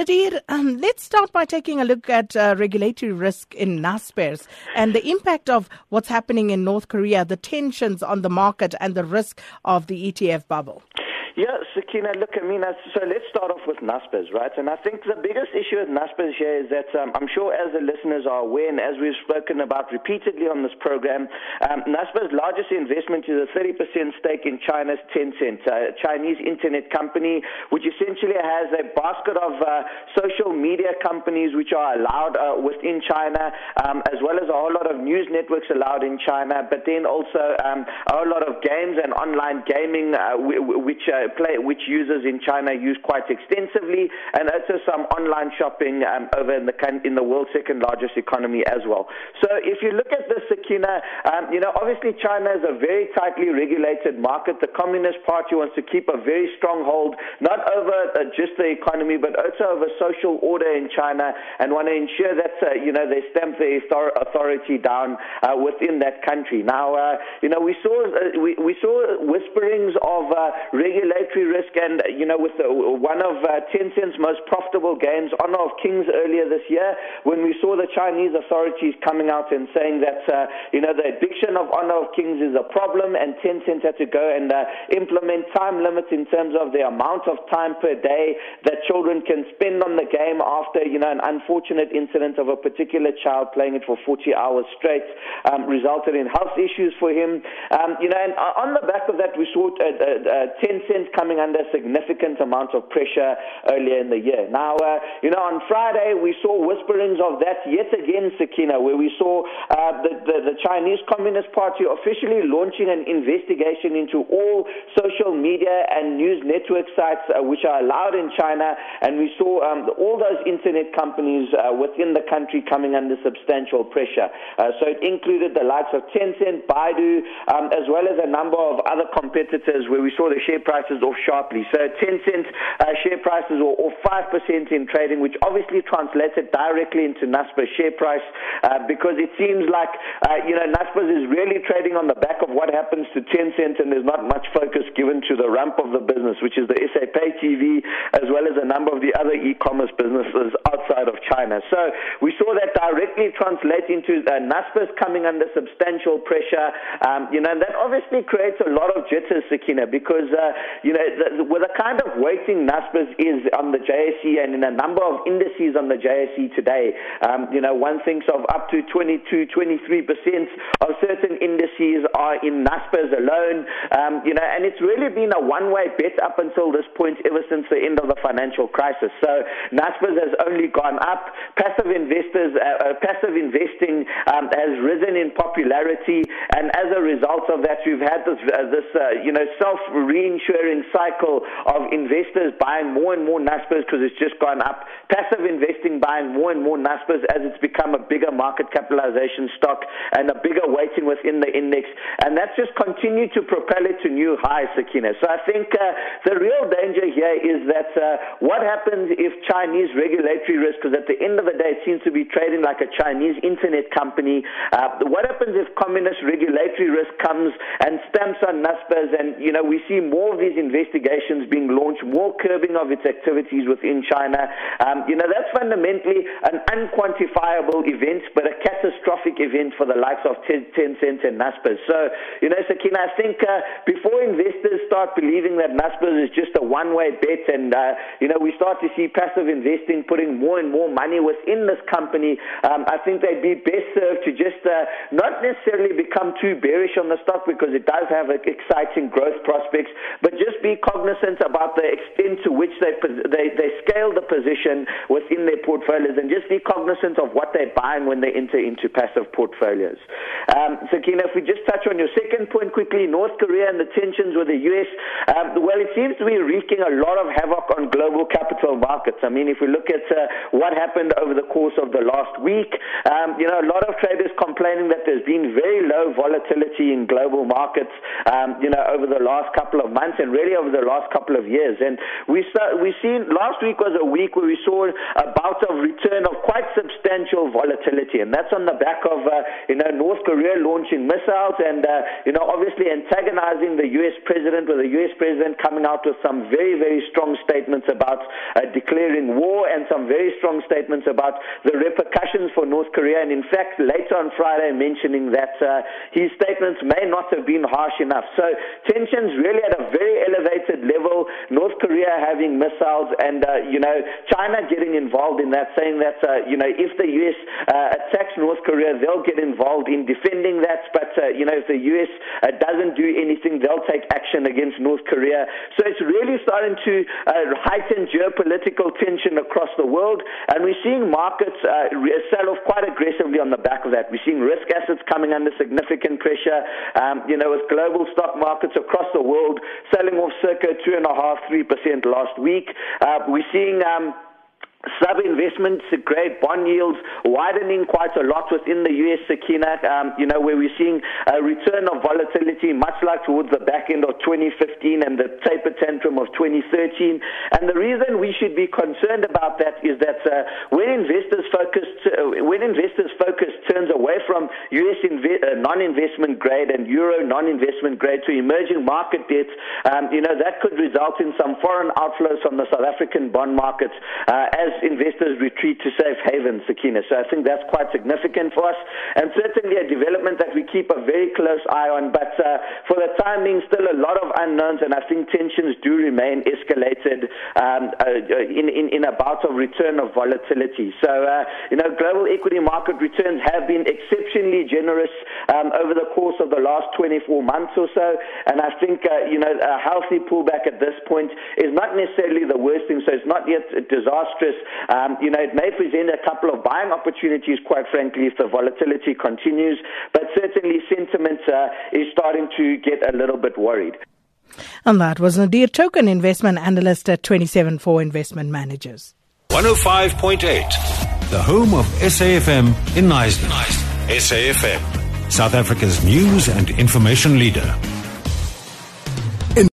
Nadir, um, let's start by taking a look at uh, regulatory risk in Naspers and the impact of what's happening in North Korea, the tensions on the market, and the risk of the ETF bubble. Yeah, Sakina, look, I mean, so let's start off with Naspers, right? And I think the biggest issue with Naspers here is that um, I'm sure as the listeners are aware, and as we've spoken about repeatedly on this program, um, Naspers' largest investment is a 30% stake in China's Tencent, a Chinese internet company, which essentially has a basket of uh, social media companies which are allowed uh, within China, um, as well as a whole lot of news networks allowed in China, but then also um, a whole lot of games and online gaming, uh, which uh, play, which users in China use quite extensively, and also some online shopping um, over in the in the world's second largest economy as well. So if you look at the Sakina, um, you know, obviously China is a very tightly regulated market. The Communist Party wants to keep a very strong hold, not over uh, just the economy, but also over social order in China, and want to ensure that uh, you know they stamp the authority down uh, within that country. Now, uh, you know, we saw uh, we, we saw whisperings of uh, regulatory risk, and you know, with the, one of uh, Tencent's most profitable games, Honor of Kings, earlier this year, when we saw the Chinese authorities coming out and saying that uh, you know the addiction of Honor of Kings is a problem, and Tencent had to go and uh, implement time limits in terms of the amount of time per day that children can spend on the game after you know an unfortunate incident of a particular child playing it for 40 hours straight um, resulted in health issues for him. Um, you know, and on the back of that, we saw uh, uh, uh Tencent coming under significant amounts of pressure earlier in the year. Now, uh, you know, on Friday we saw whisperings of that yet again, Sakina, where we saw uh, the, the, the Chinese Communist Party officially launching an investigation into all social media and news network sites uh, which are allowed in China, and we saw um, all those internet companies uh, within the country coming under substantial pressure. Uh, so it included the likes of Tencent, Baidu, um, as well as a number of other competitors where we saw the share price prices off So Tencent uh, share prices were off 5% in trading, which obviously translated directly into Naspers share price uh, because it seems like, uh, you know, Naspers is really trading on the back of what happens to Tencent and there's not much focus given to the ramp of the business, which is the SA Pay TV, as well as a number of the other e-commerce businesses outside of China. So we saw that directly translate into uh, Naspers coming under substantial pressure, um, you know, and that obviously creates a lot of jitters, Sakina, because uh, you know, the, with the kind of weighting Naspers is on the JSE and in a number of indices on the JSE today, um, you know, one thinks of up to 22, 23% of certain indices are in Naspers alone, um, you know, and it's really been a one-way bet up until this point ever since the end of the financial crisis. So Naspers has only gone up. Passive investors, uh, uh, passive investing um, has risen in popularity, and as a result of that, we've had this, uh, this uh, you know, self-reinsuring cycle of investors buying more and more Naspers because it's just gone up, passive investing buying more and more Naspers as it's become a bigger market capitalization stock and a bigger weighting within the index, and that's just continued to propel it to new highs, Sakina. So I think uh, the real danger here is that uh, what happens if Chinese regulatory risk, because at the end of the day it seems to be trading like a Chinese internet company, uh, what happens if communist regulatory risk comes and stamps on Naspers and, you know, we see more of these investigations being launched, more curbing of its activities within China. Um, you know, that's fundamentally an unquantifiable event, but a catastrophic event for the likes of Tencent and Naspers. So, you know, Sakina, I think uh, before investors start believing that Naspers is just a one-way bet and, uh, you know, we start to see passive investing putting more and more money within this company, um, I think they'd be best served to just uh, not necessarily become too bearish on the stock because it does have exciting growth prospects, but just be cognizant about the extent to which they, they, they scale the position within their portfolios and just be cognizant of what they're buying when they enter into passive portfolios. Um, so, Kina, if we just touch on your second point quickly, North Korea and the tensions with the U.S., um, well, it seems to be wreaking a lot of havoc on global capital markets. I mean, if we look at uh, what happened over the course of the last week, um, you know, a lot of traders complaining that there's been very low volatility in global markets, um, you know, over the last couple of months and really over the last couple of years. And we saw, we seen last week was a week where we saw a bout of return of quite substantial volatility, and that's on the back of uh, you know North Korea launching missiles and uh, you know obviously antagonizing the U.S. president, with the U.S. president coming out with some very very strong statements about uh, declaring war and some very strong statements about the repercussions for North Korea. And in fact, later on Friday, mentioning that uh, his statements may not have been harsh enough. So tensions really at a very elevated level. North Korea having missiles, and uh, you know China getting involved in that, saying that uh, you know if the U.S. Uh, attacks North Korea, they'll get involved in defending that. But uh, you know if the U.S. Uh, doesn't do anything, they'll take action against North Korea. So it's really starting to uh, heighten geopolitical tension across the world, and we're seeing markets sell off quite aggressively on the back of that. We're seeing risk assets coming under significant pressure. Um, you know, with global stock markets across the world selling off circa two and a half, three percent last week. Uh, we're seeing. Um, Sub-investment grade bond yields widening quite a lot within the U.S. Sakina, um, you know, where we're seeing a return of volatility much like towards the back end of 2015 and the taper tantrum of 2013. And the reason we should be concerned about that is that uh, when investors focus, uh, when investors focus from U.S. Inve- uh, non-investment grade and Euro non-investment grade to emerging market debts, um, you know, that could result in some foreign outflows from the South African bond markets uh, as investors retreat to safe havens, Sakina. So I think that's quite significant for us, and certainly a development that we keep a very close eye on. But uh, for the time being, still a lot of unknowns, and I think tensions do remain escalated um, uh, in, in, in a bout of return of volatility. So, uh, you know, global equity market returns have been exceptionally generous um, over the course of the last 24 months or so, and I think, uh, you know, a healthy pullback at this point is not necessarily the worst thing, so it's not yet disastrous um, you know, it may present a couple of buying opportunities, quite frankly, if the volatility continues, but certainly sentiment uh, is starting to get a little bit worried. And that was Nadir Thokan, investment analyst at 27four Investment Managers. 105.8, the home of SAFM in Knysna. SAFM, South Africa's news and information leader.